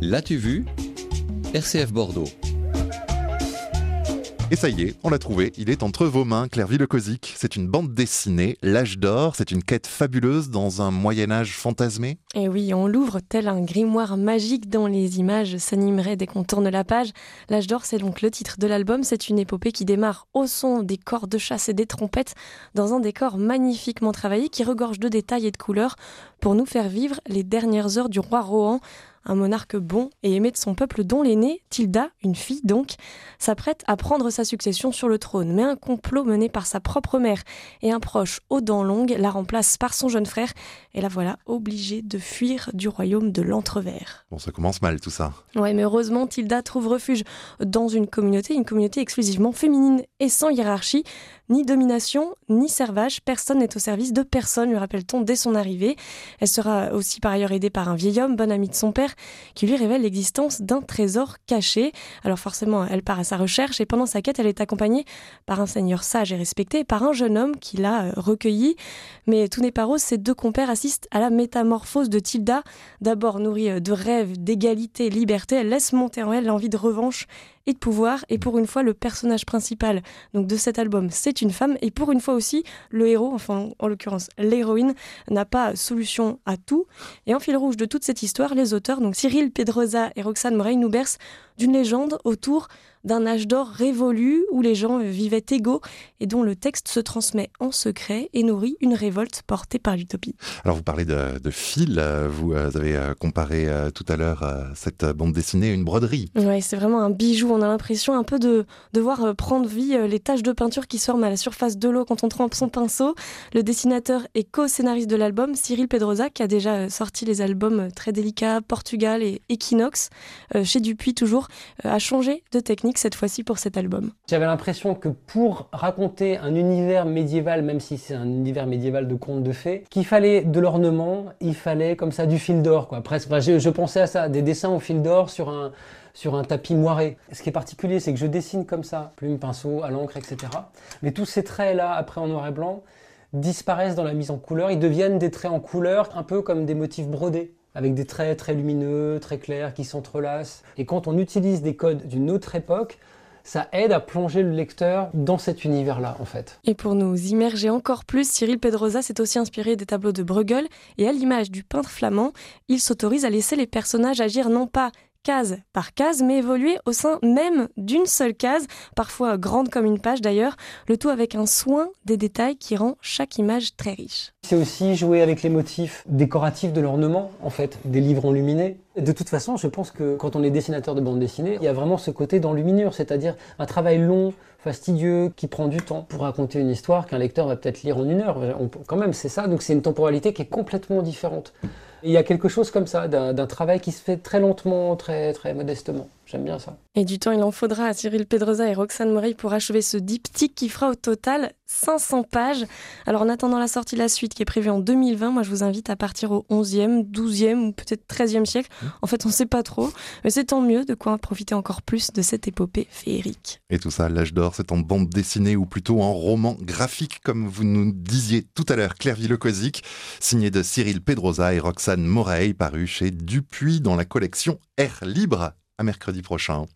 L'as-tu vu? RCF Bordeaux. Et ça y est, on l'a trouvé, il est entre vos mains, Claire Villecosic. C'est une bande dessinée, L'âge d'or, c'est une quête fabuleuse dans un Moyen-Âge fantasmé. Et oui, on l'ouvre tel un grimoire magique dont les images s'animeraient dès qu'on tourne la page. L'âge d'or, c'est donc le titre de l'album. C'est une épopée qui démarre au son des corps de chasse et des trompettes dans un décor magnifiquement travaillé qui regorge de détails et de couleurs pour nous faire vivre les dernières heures du roi Rohan, un monarque bon et aimé de son peuple dont l'aînée, Tilda, une fille donc, s'apprête à prendre sa succession sur le trône. Mais un complot mené par sa propre mère et un proche aux dents longues la remplace par son jeune frère et la voilà obligée de fuir du royaume de l'entrevers. Bon, ça commence mal tout ça. Ouais, mais heureusement, Tilda trouve refuge dans une communauté, une communauté exclusivement féminine et sans hiérarchie, ni domination, ni servage, personne n'est au service de personne, lui rappelle-t-on dès son arrivée. Elle sera aussi par ailleurs aidée par un vieil homme, bon ami de son père, qui lui révèle l'existence d'un trésor caché. Alors forcément, elle part à sa recherche et pendant sa quête, elle est accompagnée par un seigneur sage et respecté, par un jeune homme qui l'a euh, recueilli. Mais tout n'est pas rose, ses deux compères assistent à la métamorphose de Tilda. D'abord nourrie euh, de rêves, d'égalité, liberté, elle laisse monter en elle l'envie de revanche et de pouvoir. Et pour une fois, le personnage principal donc de cet album, c'est une femme. Et pour une fois aussi, le héros, enfin en l'occurrence l'héroïne, n'a pas solution à tout. Et en fil rouge de toute cette histoire, les auteurs, donc Cyril Pedrosa et Roxane Morey, nous bercent d'une légende autour d'un âge d'or révolu où les gens vivaient égaux et dont le texte se transmet en secret et nourrit une révolte portée par l'utopie. Alors vous parlez de, de fil, vous euh, avez euh, comparé euh, tout à l'heure cette bande dessinée à une broderie. Oui, c'est vraiment un bijou, on a l'impression un peu de, de voir prendre vie les taches de peinture qui se forment à la surface de l'eau quand on trempe son pinceau. Le dessinateur et co-scénariste de l'album, Cyril Pedrosa, qui a déjà sorti les albums très délicats, Portugal et Equinox, chez Dupuis toujours, a changé de technique cette fois-ci pour cet album. J'avais l'impression que pour raconter un univers médiéval, même si c'est un univers médiéval de contes de fées, qu'il fallait de l'ornement, il fallait comme ça du fil d'or, quoi. Presque. je, je, pensais à ça, des dessins au fil d'or sur un sur un tapis moiré. Ce qui est particulier, c'est que je dessine comme ça, plume, pinceau, à l'encre, etc. Mais tous ces traits-là, après en noir et blanc, disparaissent dans la mise en couleur. Ils deviennent des traits en couleur, un peu comme des motifs brodés avec des traits très lumineux, très clairs, qui s'entrelacent. Et quand on utilise des codes d'une autre époque, ça aide à plonger le lecteur dans cet univers-là, en fait. Et pour nous immerger encore plus, Cyril Pedrosa s'est aussi inspiré des tableaux de Bruegel, et à l'image du peintre flamand, il s'autorise à laisser les personnages agir non pas case par case, mais évoluer au sein même d'une seule case, parfois grande comme une page d'ailleurs, le tout avec un soin des détails qui rend chaque image très riche. C'est aussi jouer avec les motifs décoratifs de l'ornement, en fait, des livres enluminés. De toute façon, je pense que quand on est dessinateur de bande dessinée, il y a vraiment ce côté d'enluminure, c'est-à-dire un travail long, fastidieux, qui prend du temps pour raconter une histoire qu'un lecteur va peut-être lire en une heure. quand même, c'est ça, donc c'est une temporalité qui est complètement différente. Il y a quelque chose comme ça, d'un travail qui se fait très lentement, très, très modestement. J'aime bien ça. Et du temps, il en faudra à Cyril Pedrosa et Roxane Morey pour achever ce diptyque qui fera au total 500 pages. Alors en attendant la sortie de la suite qui est prévue en 2020, moi je vous invite à partir au 11e, 12e ou peut-être 13e siècle. Mmh. En fait, on ne sait pas trop, mais c'est tant mieux de quoi profiter encore plus de cette épopée féerique. Et tout ça, l'âge d'or, c'est en bande dessinée ou plutôt en roman graphique, comme vous nous disiez tout à l'heure, Claire Villecosic, signé de Cyril Pedrosa et Roxane Morey, paru chez Dupuis dans la collection Air Libre à mercredi prochain.